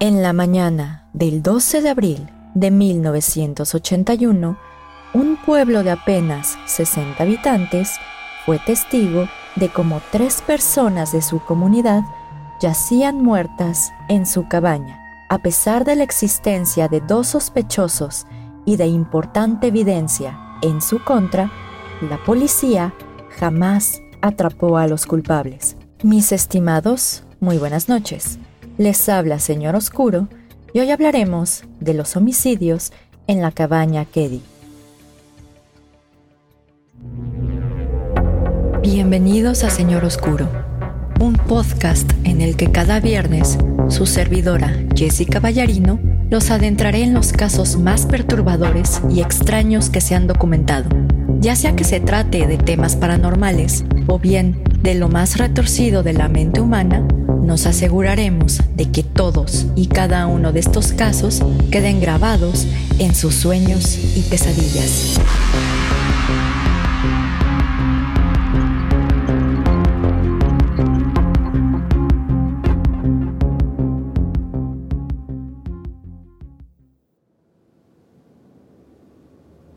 En la mañana del 12 de abril de 1981, un pueblo de apenas 60 habitantes fue testigo de cómo tres personas de su comunidad yacían muertas en su cabaña. A pesar de la existencia de dos sospechosos y de importante evidencia en su contra, la policía jamás atrapó a los culpables. Mis estimados, muy buenas noches. Les habla Señor Oscuro y hoy hablaremos de los homicidios en la cabaña Keddy. Bienvenidos a Señor Oscuro, un podcast en el que cada viernes su servidora Jessica Ballarino los adentraré en los casos más perturbadores y extraños que se han documentado, ya sea que se trate de temas paranormales o bien de lo más retorcido de la mente humana, nos aseguraremos de que todos y cada uno de estos casos queden grabados en sus sueños y pesadillas.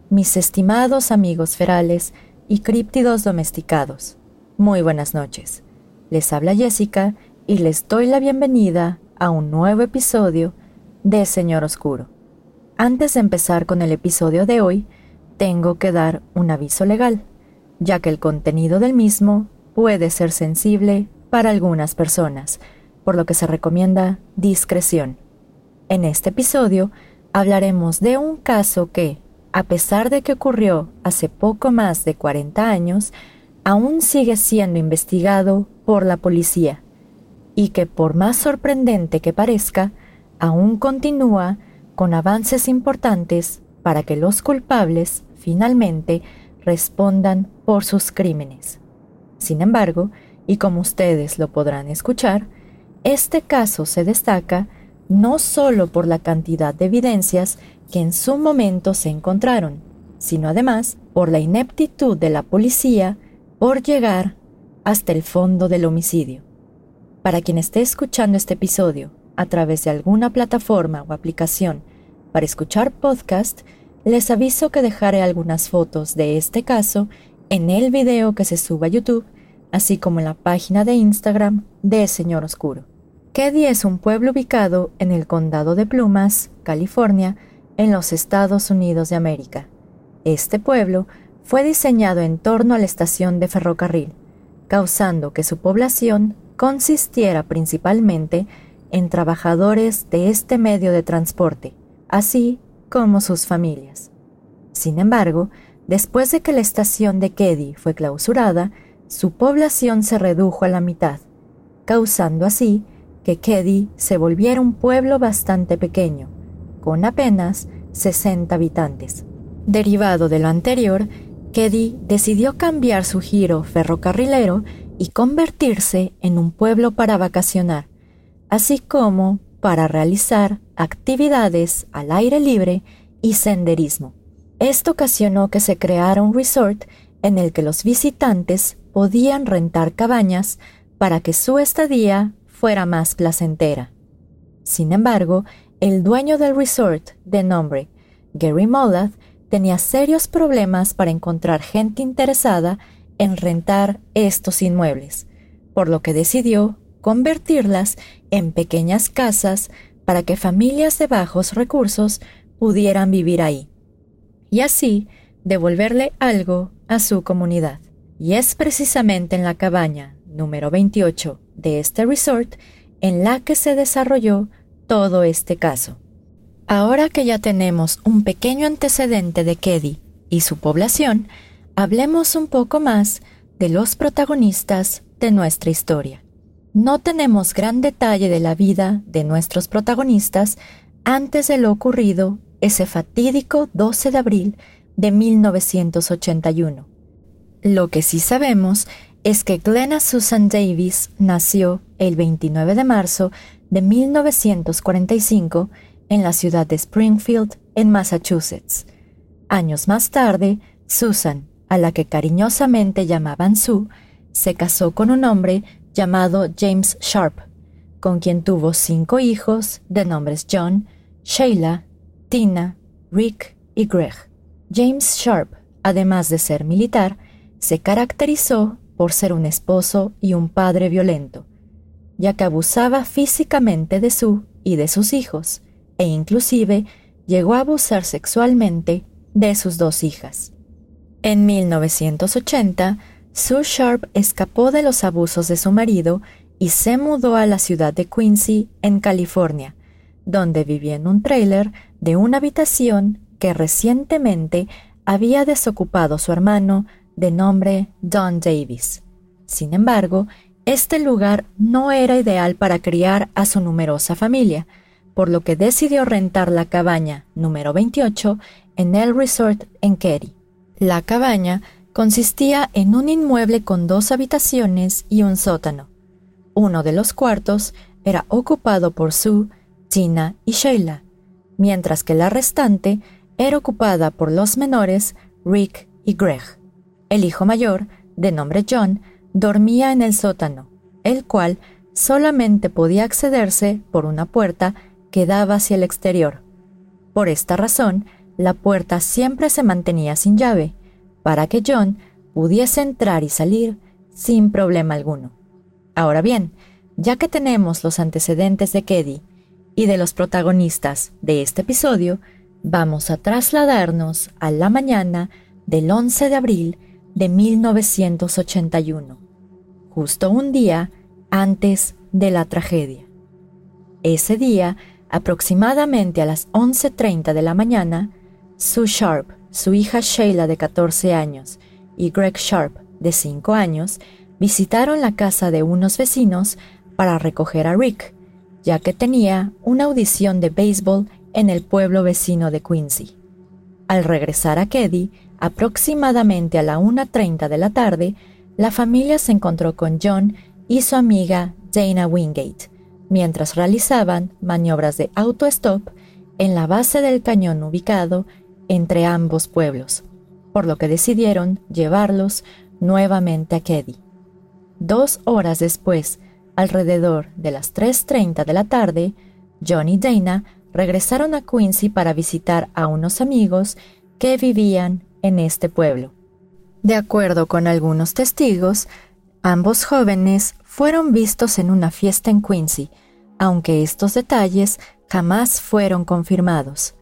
Mis estimados amigos ferales y críptidos domesticados, muy buenas noches. Les habla Jessica y les doy la bienvenida a un nuevo episodio de Señor Oscuro. Antes de empezar con el episodio de hoy, tengo que dar un aviso legal, ya que el contenido del mismo puede ser sensible para algunas personas, por lo que se recomienda discreción. En este episodio hablaremos de un caso que, a pesar de que ocurrió hace poco más de 40 años, aún sigue siendo investigado por la policía y que por más sorprendente que parezca, aún continúa con avances importantes para que los culpables finalmente respondan por sus crímenes. Sin embargo, y como ustedes lo podrán escuchar, este caso se destaca no solo por la cantidad de evidencias que en su momento se encontraron, sino además por la ineptitud de la policía por llegar hasta el fondo del homicidio. Para quien esté escuchando este episodio a través de alguna plataforma o aplicación para escuchar podcast, les aviso que dejaré algunas fotos de este caso en el video que se suba a YouTube, así como en la página de Instagram de Señor Oscuro. Keddy es un pueblo ubicado en el condado de Plumas, California, en los Estados Unidos de América. Este pueblo fue diseñado en torno a la estación de ferrocarril, causando que su población consistiera principalmente en trabajadores de este medio de transporte, así como sus familias. Sin embargo, después de que la estación de Keddy fue clausurada, su población se redujo a la mitad, causando así que Keddy se volviera un pueblo bastante pequeño, con apenas 60 habitantes. Derivado de lo anterior, Keddy decidió cambiar su giro ferrocarrilero y convertirse en un pueblo para vacacionar, así como para realizar actividades al aire libre y senderismo. Esto ocasionó que se creara un resort en el que los visitantes podían rentar cabañas para que su estadía fuera más placentera. Sin embargo, el dueño del resort, de nombre Gary Mollath, tenía serios problemas para encontrar gente interesada en rentar estos inmuebles, por lo que decidió convertirlas en pequeñas casas para que familias de bajos recursos pudieran vivir ahí, y así devolverle algo a su comunidad. Y es precisamente en la cabaña número 28 de este resort en la que se desarrolló todo este caso. Ahora que ya tenemos un pequeño antecedente de Keddy y su población, hablemos un poco más de los protagonistas de nuestra historia. No tenemos gran detalle de la vida de nuestros protagonistas antes de lo ocurrido ese fatídico 12 de abril de 1981. Lo que sí sabemos es que Glenna Susan Davis nació el 29 de marzo de 1945 en la ciudad de Springfield, en Massachusetts. Años más tarde, Susan a la que cariñosamente llamaban Sue, se casó con un hombre llamado James Sharp, con quien tuvo cinco hijos de nombres John, Sheila, Tina, Rick y Greg. James Sharp, además de ser militar, se caracterizó por ser un esposo y un padre violento, ya que abusaba físicamente de su y de sus hijos, e inclusive llegó a abusar sexualmente de sus dos hijas. En 1980, Sue Sharp escapó de los abusos de su marido y se mudó a la ciudad de Quincy, en California, donde vivía en un trailer de una habitación que recientemente había desocupado su hermano de nombre Don Davis. Sin embargo, este lugar no era ideal para criar a su numerosa familia, por lo que decidió rentar la cabaña número 28 en el resort en Kerry. La cabaña consistía en un inmueble con dos habitaciones y un sótano. Uno de los cuartos era ocupado por Sue, Tina y Sheila, mientras que la restante era ocupada por los menores Rick y Greg. El hijo mayor, de nombre John, dormía en el sótano, el cual solamente podía accederse por una puerta que daba hacia el exterior. Por esta razón, la puerta siempre se mantenía sin llave, para que John pudiese entrar y salir sin problema alguno. Ahora bien, ya que tenemos los antecedentes de Keddy y de los protagonistas de este episodio, vamos a trasladarnos a la mañana del 11 de abril de 1981, justo un día antes de la tragedia. Ese día, aproximadamente a las 11.30 de la mañana, Sue Sharp, su hija Sheila de 14 años y Greg Sharp de 5 años visitaron la casa de unos vecinos para recoger a Rick, ya que tenía una audición de béisbol en el pueblo vecino de Quincy. Al regresar a Keddy, aproximadamente a la 1.30 de la tarde, la familia se encontró con John y su amiga Dana Wingate, mientras realizaban maniobras de auto-stop en la base del cañón ubicado entre ambos pueblos, por lo que decidieron llevarlos nuevamente a Keddy. Dos horas después, alrededor de las 3.30 de la tarde, John y Dana regresaron a Quincy para visitar a unos amigos que vivían en este pueblo. De acuerdo con algunos testigos, ambos jóvenes fueron vistos en una fiesta en Quincy, aunque estos detalles jamás fueron confirmados.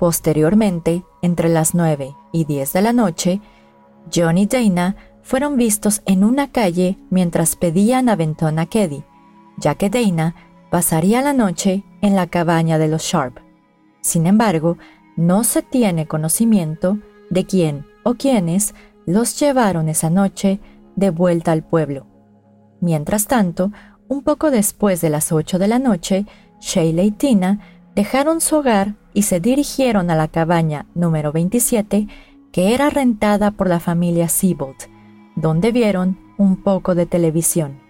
Posteriormente, entre las 9 y 10 de la noche, John y Dana fueron vistos en una calle mientras pedían aventón a Keddy, ya que Dana pasaría la noche en la cabaña de los Sharp. Sin embargo, no se tiene conocimiento de quién o quiénes los llevaron esa noche de vuelta al pueblo. Mientras tanto, un poco después de las 8 de la noche, Sheila y Tina dejaron su hogar y se dirigieron a la cabaña número 27 que era rentada por la familia Siebold, donde vieron un poco de televisión.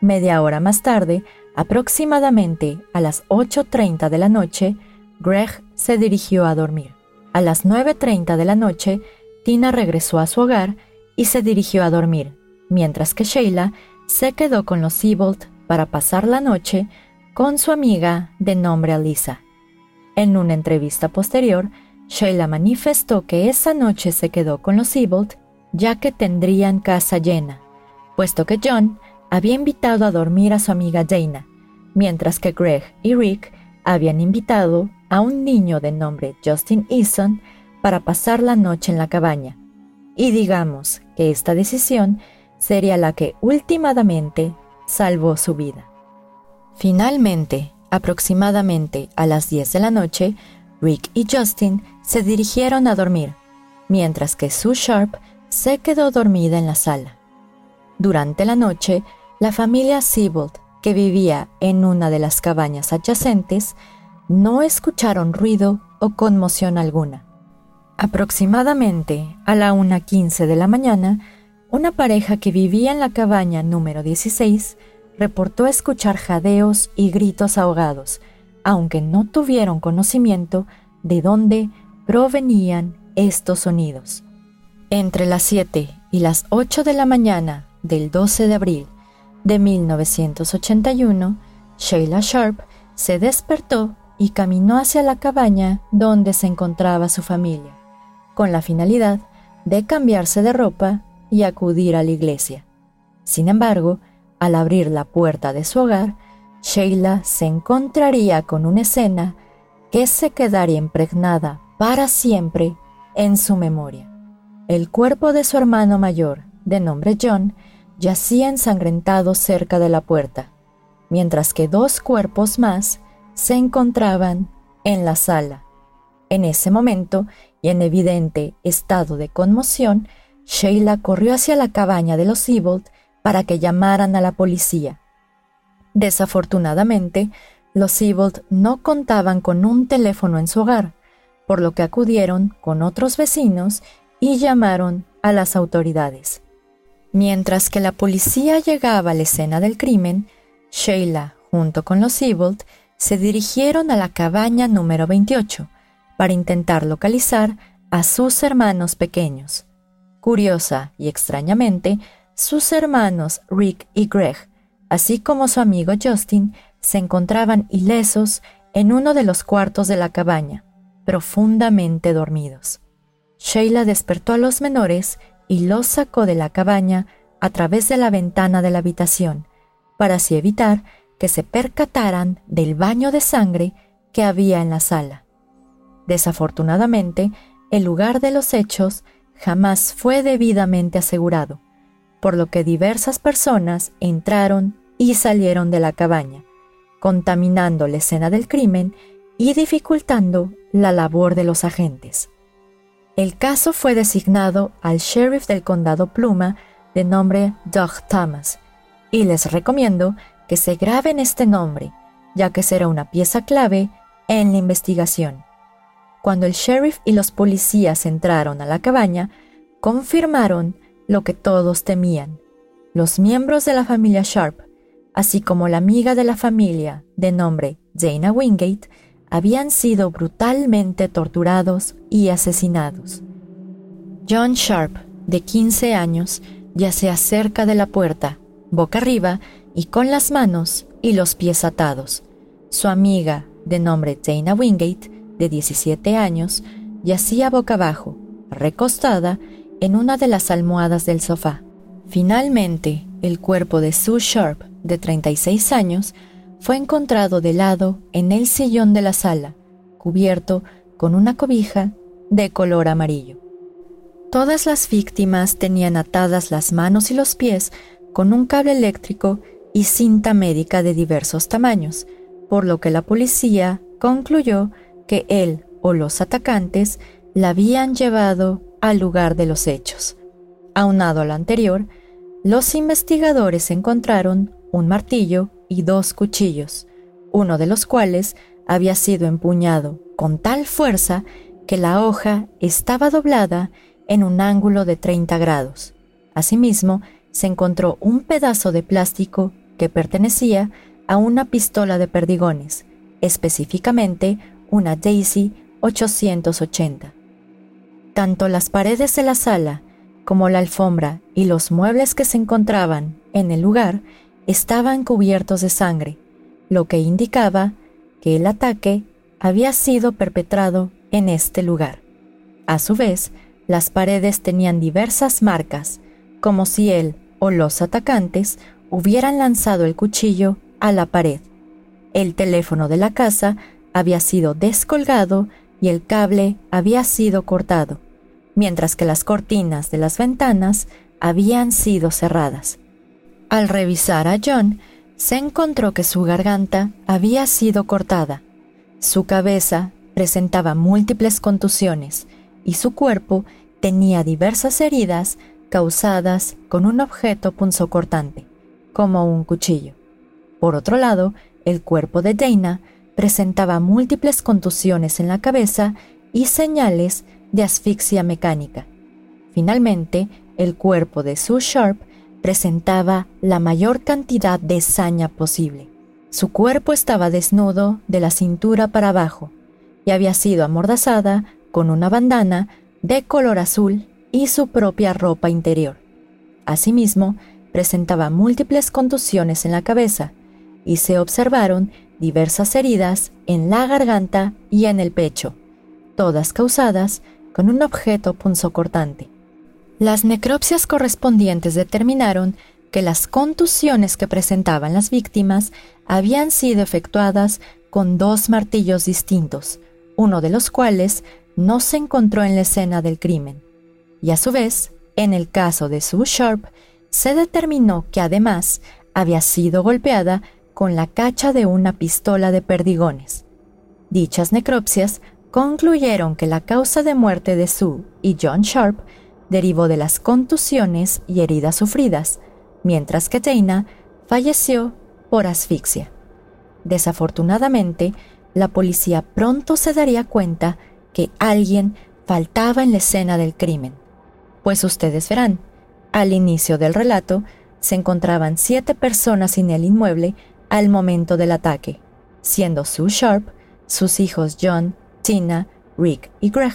Media hora más tarde, aproximadamente a las 8.30 de la noche, Greg se dirigió a dormir. A las 9.30 de la noche, Tina regresó a su hogar y se dirigió a dormir, mientras que Sheila se quedó con los Siebold para pasar la noche con su amiga de nombre Alisa. En una entrevista posterior, Sheila manifestó que esa noche se quedó con los Siebold ya que tendrían casa llena, puesto que John había invitado a dormir a su amiga Dana, mientras que Greg y Rick habían invitado a un niño de nombre Justin Eason para pasar la noche en la cabaña. Y digamos que esta decisión sería la que últimamente salvó su vida. Finalmente, aproximadamente a las 10 de la noche, Rick y Justin se dirigieron a dormir, mientras que Sue Sharp se quedó dormida en la sala. Durante la noche, la familia Siebold, que vivía en una de las cabañas adyacentes, no escucharon ruido o conmoción alguna. Aproximadamente a la 1.15 de la mañana, una pareja que vivía en la cabaña número 16 reportó escuchar jadeos y gritos ahogados, aunque no tuvieron conocimiento de dónde provenían estos sonidos. Entre las 7 y las 8 de la mañana del 12 de abril de 1981, Sheila Sharp se despertó y caminó hacia la cabaña donde se encontraba su familia, con la finalidad de cambiarse de ropa y acudir a la iglesia. Sin embargo, al abrir la puerta de su hogar, Sheila se encontraría con una escena que se quedaría impregnada para siempre en su memoria. El cuerpo de su hermano mayor, de nombre John, yacía ensangrentado cerca de la puerta, mientras que dos cuerpos más se encontraban en la sala. En ese momento, y en evidente estado de conmoción, Sheila corrió hacia la cabaña de los Siebold para que llamaran a la policía. Desafortunadamente, los Siebold no contaban con un teléfono en su hogar, por lo que acudieron con otros vecinos y llamaron a las autoridades. Mientras que la policía llegaba a la escena del crimen, Sheila, junto con los Siebold, se dirigieron a la cabaña número 28 para intentar localizar a sus hermanos pequeños. Curiosa y extrañamente, sus hermanos Rick y Greg, así como su amigo Justin, se encontraban ilesos en uno de los cuartos de la cabaña, profundamente dormidos. Sheila despertó a los menores y los sacó de la cabaña a través de la ventana de la habitación, para así evitar que se percataran del baño de sangre que había en la sala. Desafortunadamente, el lugar de los hechos jamás fue debidamente asegurado, por lo que diversas personas entraron y salieron de la cabaña, contaminando la escena del crimen y dificultando la labor de los agentes. El caso fue designado al sheriff del condado Pluma de nombre Doug Thomas, y les recomiendo que se graben este nombre, ya que será una pieza clave en la investigación. Cuando el sheriff y los policías entraron a la cabaña, confirmaron lo que todos temían. Los miembros de la familia Sharp, así como la amiga de la familia de nombre Dana Wingate, habían sido brutalmente torturados y asesinados. John Sharp, de 15 años, yacía cerca de la puerta, boca arriba y con las manos y los pies atados. Su amiga, de nombre Dana Wingate, de 17 años, yacía boca abajo, recostada en una de las almohadas del sofá. Finalmente, el cuerpo de Sue Sharp, de 36 años, fue encontrado de lado en el sillón de la sala, cubierto con una cobija de color amarillo. Todas las víctimas tenían atadas las manos y los pies con un cable eléctrico y cinta médica de diversos tamaños, por lo que la policía concluyó que él o los atacantes la habían llevado al lugar de los hechos. Aunado a lo anterior, los investigadores encontraron un martillo y dos cuchillos, uno de los cuales había sido empuñado con tal fuerza que la hoja estaba doblada en un ángulo de 30 grados. Asimismo, se encontró un pedazo de plástico que pertenecía a una pistola de perdigones, específicamente una Daisy 880. Tanto las paredes de la sala como la alfombra y los muebles que se encontraban en el lugar estaban cubiertos de sangre, lo que indicaba que el ataque había sido perpetrado en este lugar. A su vez, las paredes tenían diversas marcas, como si él o los atacantes hubieran lanzado el cuchillo a la pared. El teléfono de la casa había sido descolgado y el cable había sido cortado, mientras que las cortinas de las ventanas habían sido cerradas. Al revisar a John, se encontró que su garganta había sido cortada, su cabeza presentaba múltiples contusiones y su cuerpo tenía diversas heridas causadas con un objeto punzocortante como un cuchillo. Por otro lado, el cuerpo de Dana presentaba múltiples contusiones en la cabeza y señales de asfixia mecánica. Finalmente, el cuerpo de Sue Sharp presentaba la mayor cantidad de saña posible. Su cuerpo estaba desnudo de la cintura para abajo y había sido amordazada con una bandana de color azul y su propia ropa interior. Asimismo, presentaba múltiples contusiones en la cabeza y se observaron diversas heridas en la garganta y en el pecho, todas causadas con un objeto punzocortante. Las necropsias correspondientes determinaron que las contusiones que presentaban las víctimas habían sido efectuadas con dos martillos distintos, uno de los cuales no se encontró en la escena del crimen. Y a su vez, en el caso de Sue Sharp, se determinó que además había sido golpeada con la cacha de una pistola de perdigones. Dichas necropsias concluyeron que la causa de muerte de Sue y John Sharp derivó de las contusiones y heridas sufridas, mientras que Dana falleció por asfixia. Desafortunadamente, la policía pronto se daría cuenta que alguien faltaba en la escena del crimen, pues ustedes verán, al inicio del relato se encontraban siete personas en el inmueble al momento del ataque, siendo Sue Sharp, sus hijos John, Tina, Rick y Greg,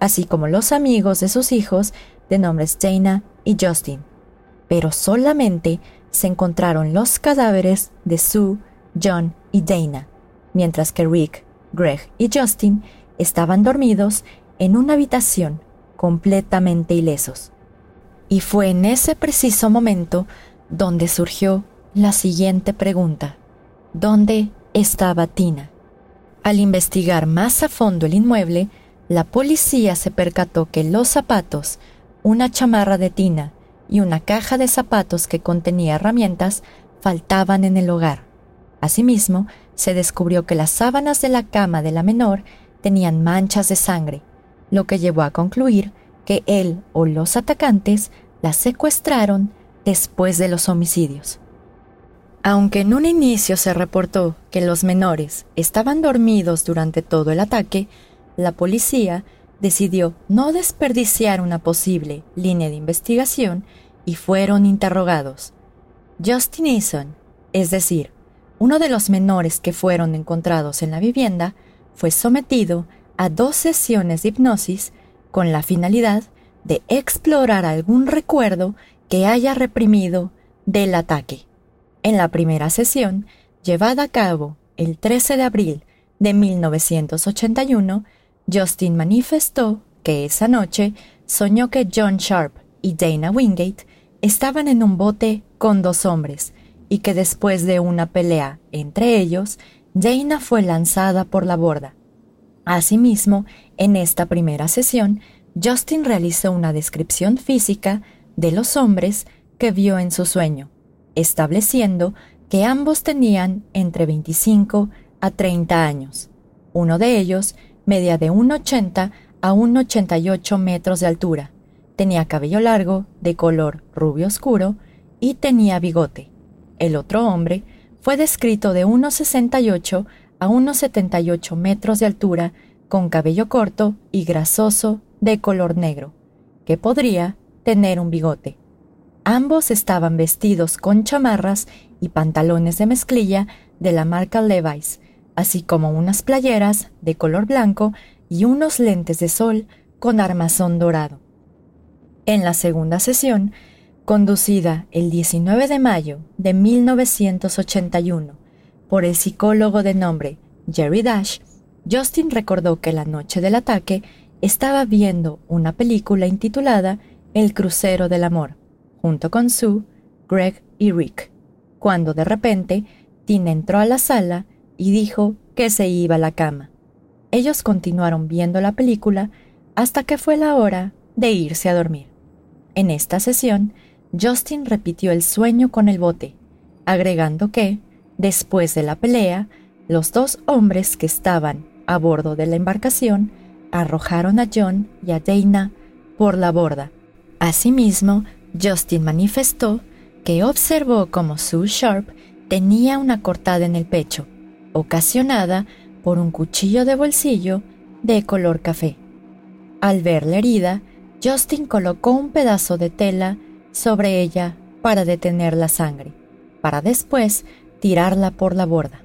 así como los amigos de sus hijos de nombres Dana y Justin. Pero solamente se encontraron los cadáveres de Sue, John y Dana, mientras que Rick, Greg y Justin estaban dormidos en una habitación completamente ilesos. Y fue en ese preciso momento donde surgió la siguiente pregunta. ¿Dónde estaba Tina? Al investigar más a fondo el inmueble, la policía se percató que los zapatos, una chamarra de tina y una caja de zapatos que contenía herramientas faltaban en el hogar. Asimismo, se descubrió que las sábanas de la cama de la menor tenían manchas de sangre, lo que llevó a concluir que él o los atacantes la secuestraron después de los homicidios. Aunque en un inicio se reportó que los menores estaban dormidos durante todo el ataque, la policía decidió no desperdiciar una posible línea de investigación y fueron interrogados. Justin Eason, es decir, uno de los menores que fueron encontrados en la vivienda, fue sometido a dos sesiones de hipnosis con la finalidad de explorar algún recuerdo que haya reprimido del ataque. En la primera sesión, llevada a cabo el 13 de abril de 1981, Justin manifestó que esa noche soñó que John Sharp y Dana Wingate estaban en un bote con dos hombres y que después de una pelea entre ellos, Dana fue lanzada por la borda. Asimismo, en esta primera sesión, Justin realizó una descripción física de los hombres que vio en su sueño estableciendo que ambos tenían entre 25 a 30 años. Uno de ellos medía de 1,80 a 1,88 metros de altura, tenía cabello largo, de color rubio oscuro, y tenía bigote. El otro hombre fue descrito de 1,68 a 1,78 metros de altura, con cabello corto y grasoso de color negro, que podría tener un bigote. Ambos estaban vestidos con chamarras y pantalones de mezclilla de la marca Levi's, así como unas playeras de color blanco y unos lentes de sol con armazón dorado. En la segunda sesión, conducida el 19 de mayo de 1981 por el psicólogo de nombre Jerry Dash, Justin recordó que la noche del ataque estaba viendo una película intitulada El crucero del amor junto con Sue, Greg y Rick, cuando de repente Tina entró a la sala y dijo que se iba a la cama. Ellos continuaron viendo la película hasta que fue la hora de irse a dormir. En esta sesión, Justin repitió el sueño con el bote, agregando que, después de la pelea, los dos hombres que estaban a bordo de la embarcación arrojaron a John y a Dana por la borda. Asimismo, Justin manifestó que observó como Sue Sharp tenía una cortada en el pecho, ocasionada por un cuchillo de bolsillo de color café. Al ver la herida, Justin colocó un pedazo de tela sobre ella para detener la sangre, para después tirarla por la borda.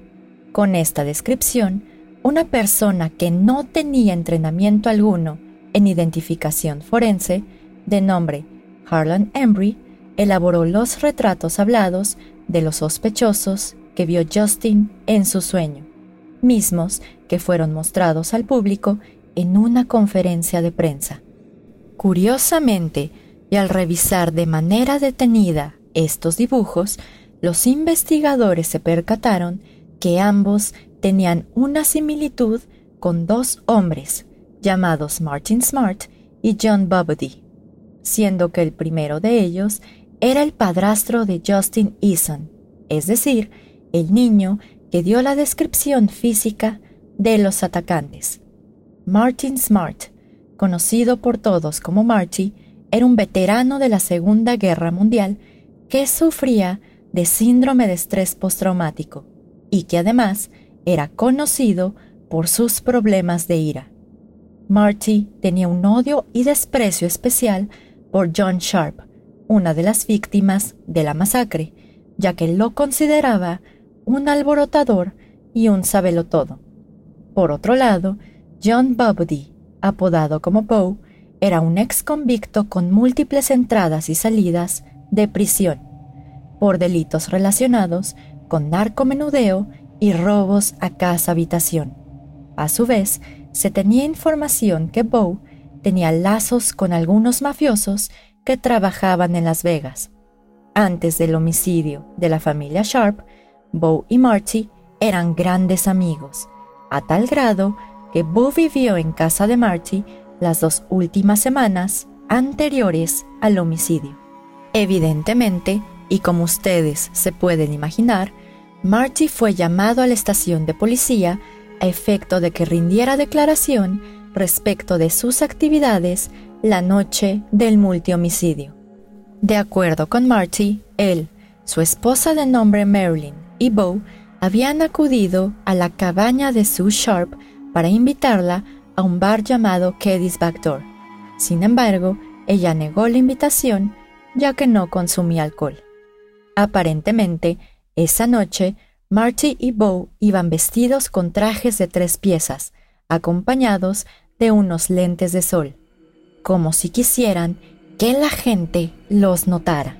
Con esta descripción, una persona que no tenía entrenamiento alguno en identificación forense, de nombre Harlan Embry elaboró los retratos hablados de los sospechosos que vio Justin en su sueño, mismos que fueron mostrados al público en una conferencia de prensa. Curiosamente, y al revisar de manera detenida estos dibujos, los investigadores se percataron que ambos tenían una similitud con dos hombres llamados Martin Smart y John Bobody, siendo que el primero de ellos era el padrastro de Justin Eason, es decir, el niño que dio la descripción física de los atacantes. Martin Smart, conocido por todos como Marty, era un veterano de la Segunda Guerra Mundial que sufría de síndrome de estrés postraumático y que además era conocido por sus problemas de ira. Marty tenía un odio y desprecio especial por John Sharp, una de las víctimas de la masacre, ya que lo consideraba un alborotador y un sabelotodo. Por otro lado, John Bobody, apodado como Poe, era un ex convicto con múltiples entradas y salidas de prisión por delitos relacionados con narcomenudeo y robos a casa habitación. A su vez, se tenía información que Bow tenía lazos con algunos mafiosos que trabajaban en Las Vegas. Antes del homicidio de la familia Sharp, Bow y Marty eran grandes amigos, a tal grado que Bo vivió en casa de Marty las dos últimas semanas anteriores al homicidio. Evidentemente, y como ustedes se pueden imaginar, Marty fue llamado a la estación de policía a efecto de que rindiera declaración respecto de sus actividades la noche del multihomicidio. De acuerdo con Marty, él, su esposa de nombre Marilyn y Bo habían acudido a la cabaña de Sue Sharp para invitarla a un bar llamado Keddy's Backdoor. Sin embargo, ella negó la invitación ya que no consumía alcohol. Aparentemente, esa noche, Marty y Bo iban vestidos con trajes de tres piezas, acompañados de unos lentes de sol, como si quisieran que la gente los notara.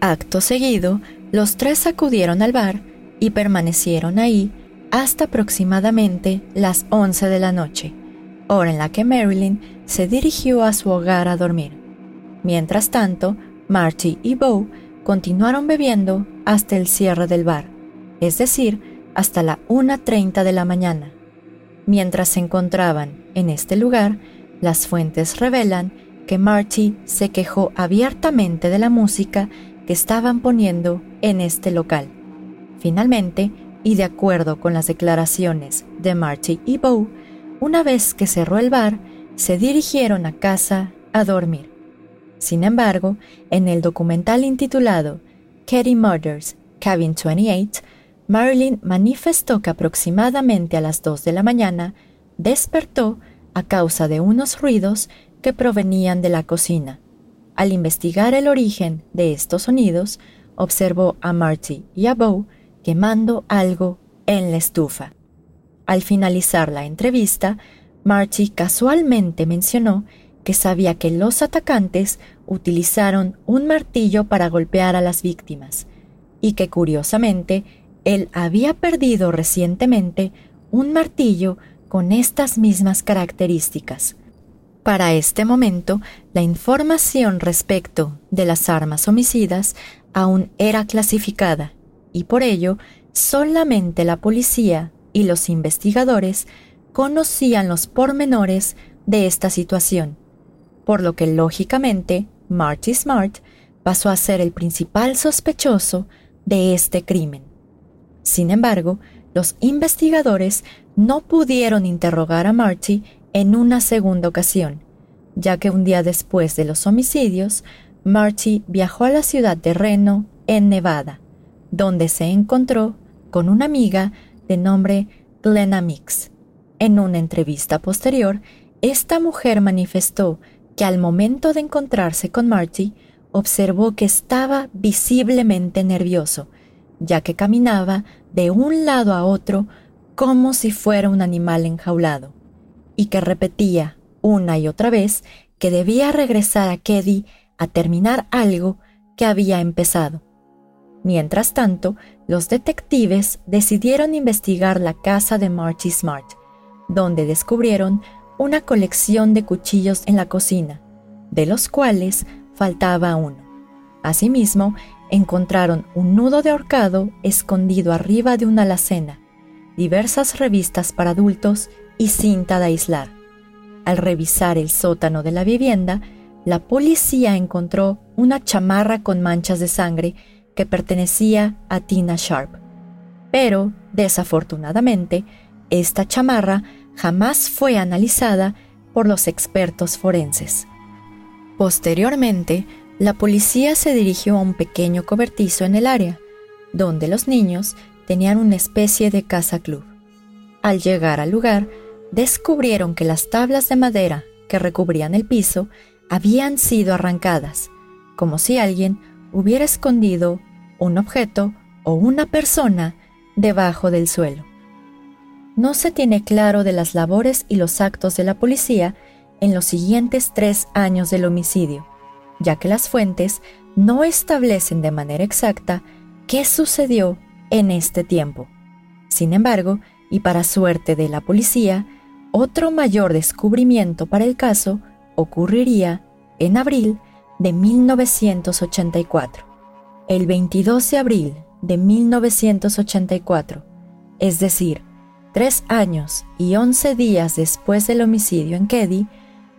Acto seguido, los tres acudieron al bar y permanecieron ahí hasta aproximadamente las 11 de la noche hora en la que Marilyn se dirigió a su hogar a dormir. Mientras tanto, Marty y Bo continuaron bebiendo hasta el cierre del bar, es decir, hasta la 1.30 de la mañana. Mientras se encontraban en este lugar, las fuentes revelan que Marty se quejó abiertamente de la música que estaban poniendo en este local. Finalmente, y de acuerdo con las declaraciones de Marty y Bo, una vez que cerró el bar, se dirigieron a casa a dormir. Sin embargo, en el documental intitulado Katie Murders, Cabin 28, Marilyn manifestó que aproximadamente a las 2 de la mañana despertó a causa de unos ruidos que provenían de la cocina. Al investigar el origen de estos sonidos, observó a Marty y a Bo quemando algo en la estufa. Al finalizar la entrevista, Marty casualmente mencionó que sabía que los atacantes utilizaron un martillo para golpear a las víctimas y que curiosamente él había perdido recientemente un martillo con estas mismas características. Para este momento, la información respecto de las armas homicidas aún era clasificada y por ello solamente la policía y los investigadores conocían los pormenores de esta situación, por lo que lógicamente Marty Smart pasó a ser el principal sospechoso de este crimen. Sin embargo, los investigadores no pudieron interrogar a Marty en una segunda ocasión, ya que un día después de los homicidios, Marty viajó a la ciudad de Reno, en Nevada, donde se encontró con una amiga de nombre Glenna Mix. En una entrevista posterior, esta mujer manifestó que al momento de encontrarse con Marty, observó que estaba visiblemente nervioso, ya que caminaba de un lado a otro como si fuera un animal enjaulado, y que repetía una y otra vez que debía regresar a Keddy a terminar algo que había empezado. Mientras tanto, los detectives decidieron investigar la casa de Marty Smart, donde descubrieron una colección de cuchillos en la cocina, de los cuales faltaba uno. Asimismo, encontraron un nudo de ahorcado escondido arriba de una alacena, diversas revistas para adultos y cinta de aislar. Al revisar el sótano de la vivienda, la policía encontró una chamarra con manchas de sangre que pertenecía a Tina Sharp. Pero, desafortunadamente, esta chamarra jamás fue analizada por los expertos forenses. Posteriormente, la policía se dirigió a un pequeño cobertizo en el área, donde los niños tenían una especie de casa club. Al llegar al lugar, descubrieron que las tablas de madera que recubrían el piso habían sido arrancadas, como si alguien hubiera escondido un objeto o una persona debajo del suelo. No se tiene claro de las labores y los actos de la policía en los siguientes tres años del homicidio, ya que las fuentes no establecen de manera exacta qué sucedió en este tiempo. Sin embargo, y para suerte de la policía, otro mayor descubrimiento para el caso ocurriría en abril de 1984. El 22 de abril de 1984, es decir, tres años y once días después del homicidio en Keddy,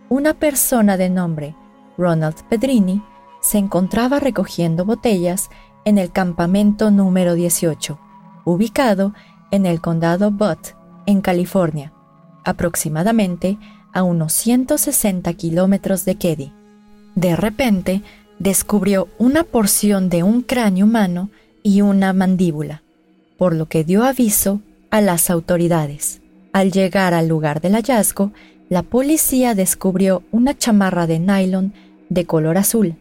una persona de nombre Ronald Pedrini se encontraba recogiendo botellas en el campamento número 18, ubicado en el condado Butte, en California, aproximadamente a unos 160 kilómetros de Keddy. De repente, descubrió una porción de un cráneo humano y una mandíbula, por lo que dio aviso a las autoridades. Al llegar al lugar del hallazgo, la policía descubrió una chamarra de nylon de color azul,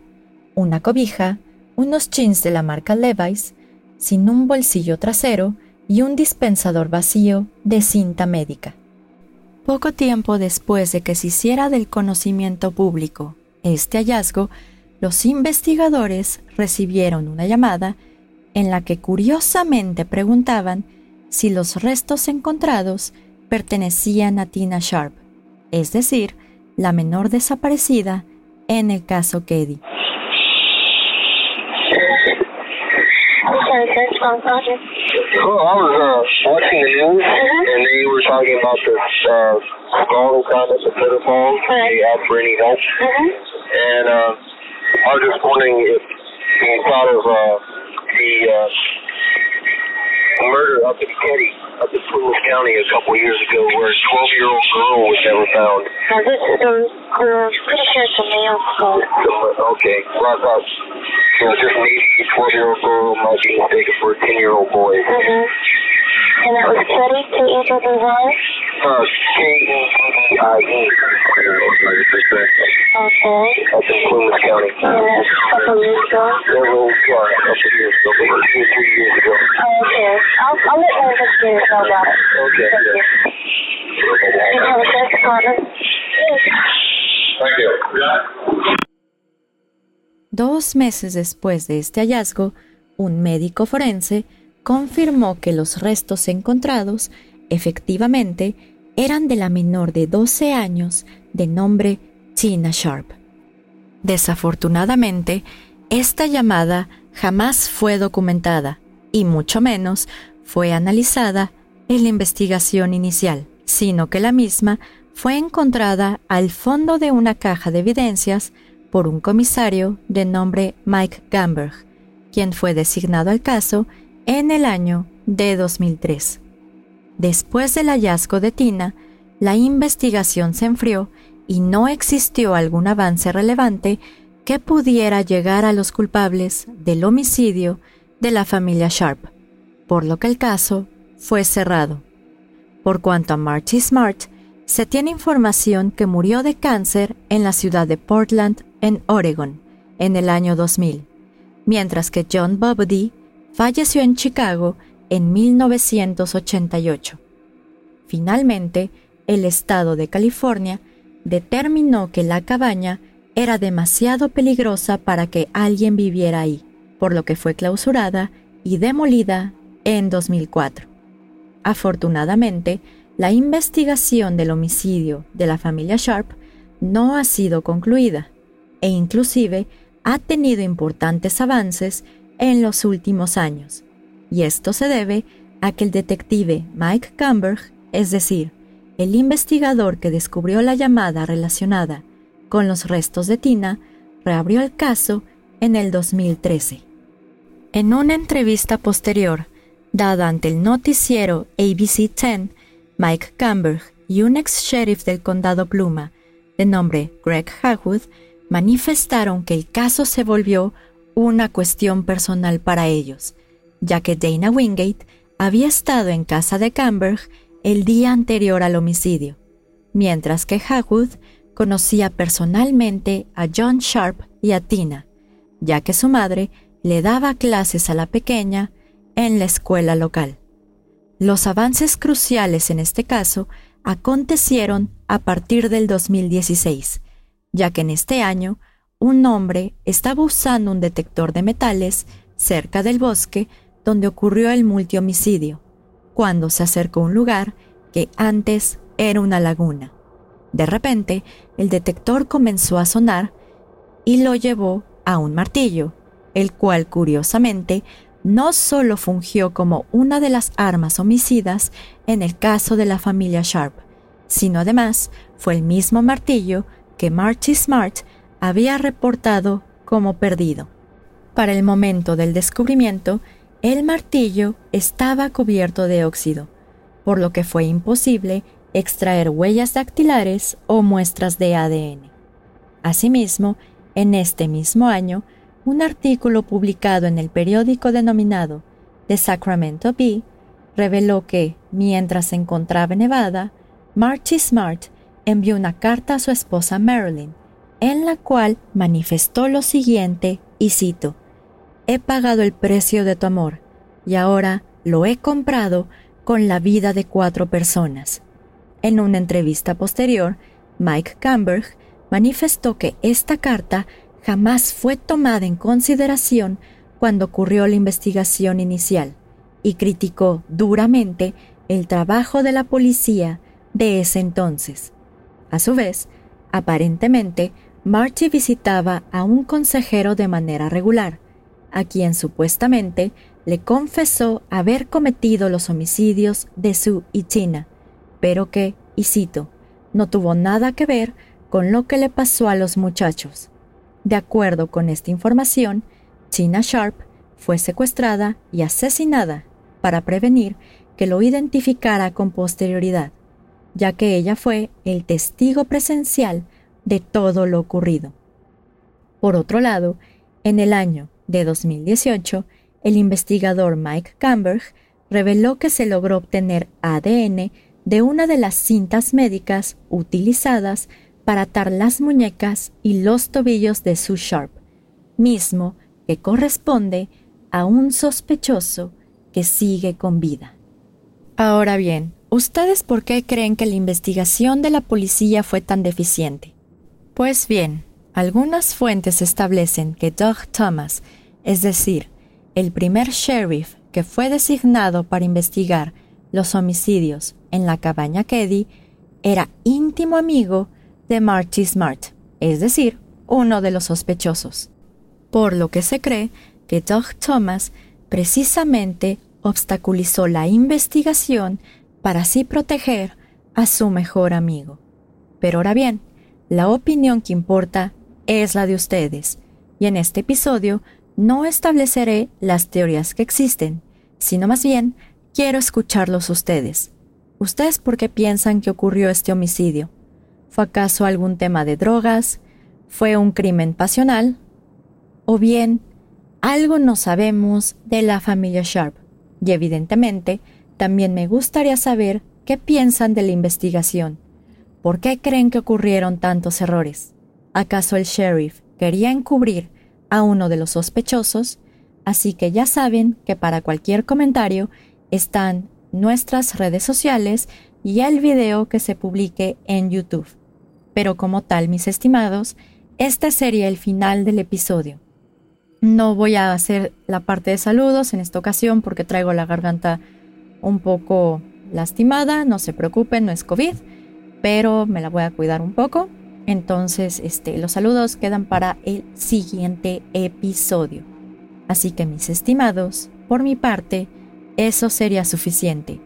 una cobija, unos jeans de la marca Levi's, sin un bolsillo trasero y un dispensador vacío de cinta médica. Poco tiempo después de que se hiciera del conocimiento público este hallazgo, los investigadores recibieron una llamada en la que curiosamente preguntaban si los restos encontrados pertenecían a Tina Sharp, es decir, la menor desaparecida en el caso Keddy. Oh, I was uh, watching the news, mm-hmm. and they were talking about this uh, skull found at the foot of. Right. They asked for any help. Mm-hmm. And uh, I was just wondering if you thought of uh, the uh, murder up in Ketty, up in Plymouth County a couple years ago, where a 12-year-old girl was never found. Now, this is girl, pretty sure it's a male skull. Okay, thought you know, just maybe a 12 year old girl might be mistaken for a 10 year old boy. Mm-hmm. And that was Teddy, T E Y? Uh, K E D I E. Dos meses después de este hallazgo, un médico forense confirmó que los restos encontrados efectivamente eran de la menor de 12 años de nombre Tina Sharp. Desafortunadamente, esta llamada jamás fue documentada y mucho menos fue analizada en la investigación inicial, sino que la misma fue encontrada al fondo de una caja de evidencias por un comisario de nombre Mike Gamberg, quien fue designado al caso en el año de 2003. Después del hallazgo de Tina, la investigación se enfrió y no existió algún avance relevante que pudiera llegar a los culpables del homicidio de la familia Sharp, por lo que el caso fue cerrado. Por cuanto a Marty Smart, se tiene información que murió de cáncer en la ciudad de Portland, en Oregon, en el año 2000, mientras que John Bobody falleció en Chicago en 1988. Finalmente, el estado de California determinó que la cabaña era demasiado peligrosa para que alguien viviera ahí, por lo que fue clausurada y demolida en 2004. Afortunadamente, la investigación del homicidio de la familia Sharp no ha sido concluida e inclusive ha tenido importantes avances en los últimos años, y esto se debe a que el detective Mike Camberg, es decir, el investigador que descubrió la llamada relacionada con los restos de Tina, reabrió el caso en el 2013. En una entrevista posterior, dada ante el noticiero ABC 10, Mike Camberg y un ex sheriff del condado Pluma, de nombre Greg Hagwood, manifestaron que el caso se volvió una cuestión personal para ellos, ya que Dana Wingate había estado en casa de Camberg el día anterior al homicidio, mientras que Hagwood conocía personalmente a John Sharp y a Tina, ya que su madre le daba clases a la pequeña en la escuela local. Los avances cruciales en este caso acontecieron a partir del 2016, ya que en este año un hombre estaba usando un detector de metales cerca del bosque donde ocurrió el multihomicidio, cuando se acercó a un lugar que antes era una laguna. De repente, el detector comenzó a sonar y lo llevó a un martillo, el cual curiosamente no solo fungió como una de las armas homicidas en el caso de la familia Sharp, sino además fue el mismo martillo que Marty Smart había reportado como perdido. Para el momento del descubrimiento, el martillo estaba cubierto de óxido, por lo que fue imposible extraer huellas dactilares o muestras de ADN. Asimismo, en este mismo año, un artículo publicado en el periódico denominado The Sacramento Bee reveló que, mientras se encontraba en Nevada, Marty Smart envió una carta a su esposa Marilyn, en la cual manifestó lo siguiente, y cito, He pagado el precio de tu amor, y ahora lo he comprado con la vida de cuatro personas. En una entrevista posterior, Mike Camberg manifestó que esta carta jamás fue tomada en consideración cuando ocurrió la investigación inicial y criticó duramente el trabajo de la policía de ese entonces. A su vez, aparentemente, Marty visitaba a un consejero de manera regular, a quien supuestamente le confesó haber cometido los homicidios de Sue y Tina, pero que, y cito, no tuvo nada que ver con lo que le pasó a los muchachos. De acuerdo con esta información, Tina Sharp fue secuestrada y asesinada para prevenir que lo identificara con posterioridad, ya que ella fue el testigo presencial de todo lo ocurrido. Por otro lado, en el año de 2018, el investigador Mike Camberg reveló que se logró obtener ADN de una de las cintas médicas utilizadas para atar las muñecas y los tobillos de Sue Sharp, mismo que corresponde a un sospechoso que sigue con vida. Ahora bien, ¿ustedes por qué creen que la investigación de la policía fue tan deficiente? Pues bien, algunas fuentes establecen que Doug Thomas, es decir, el primer sheriff que fue designado para investigar los homicidios en la cabaña Keddy, era íntimo amigo de Marty Smart, es decir, uno de los sospechosos. Por lo que se cree que Doug Thomas precisamente obstaculizó la investigación para así proteger a su mejor amigo. Pero ahora bien, la opinión que importa es la de ustedes, y en este episodio no estableceré las teorías que existen, sino más bien quiero escucharlos ustedes. ¿Ustedes por qué piensan que ocurrió este homicidio? ¿Fue acaso algún tema de drogas? ¿Fue un crimen pasional? ¿O bien algo no sabemos de la familia Sharp? Y evidentemente, también me gustaría saber qué piensan de la investigación. ¿Por qué creen que ocurrieron tantos errores? ¿Acaso el sheriff quería encubrir a uno de los sospechosos? Así que ya saben que para cualquier comentario están nuestras redes sociales y el video que se publique en YouTube. Pero como tal, mis estimados, este sería el final del episodio. No voy a hacer la parte de saludos en esta ocasión porque traigo la garganta un poco lastimada. No se preocupen, no es COVID, pero me la voy a cuidar un poco. Entonces, este, los saludos quedan para el siguiente episodio. Así que mis estimados, por mi parte, eso sería suficiente.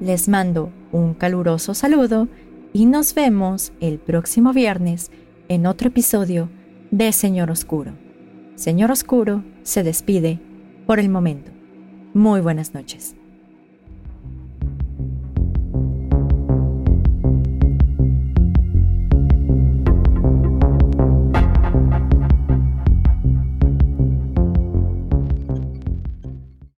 Les mando un caluroso saludo y nos vemos el próximo viernes en otro episodio de Señor Oscuro. Señor Oscuro se despide por el momento. Muy buenas noches.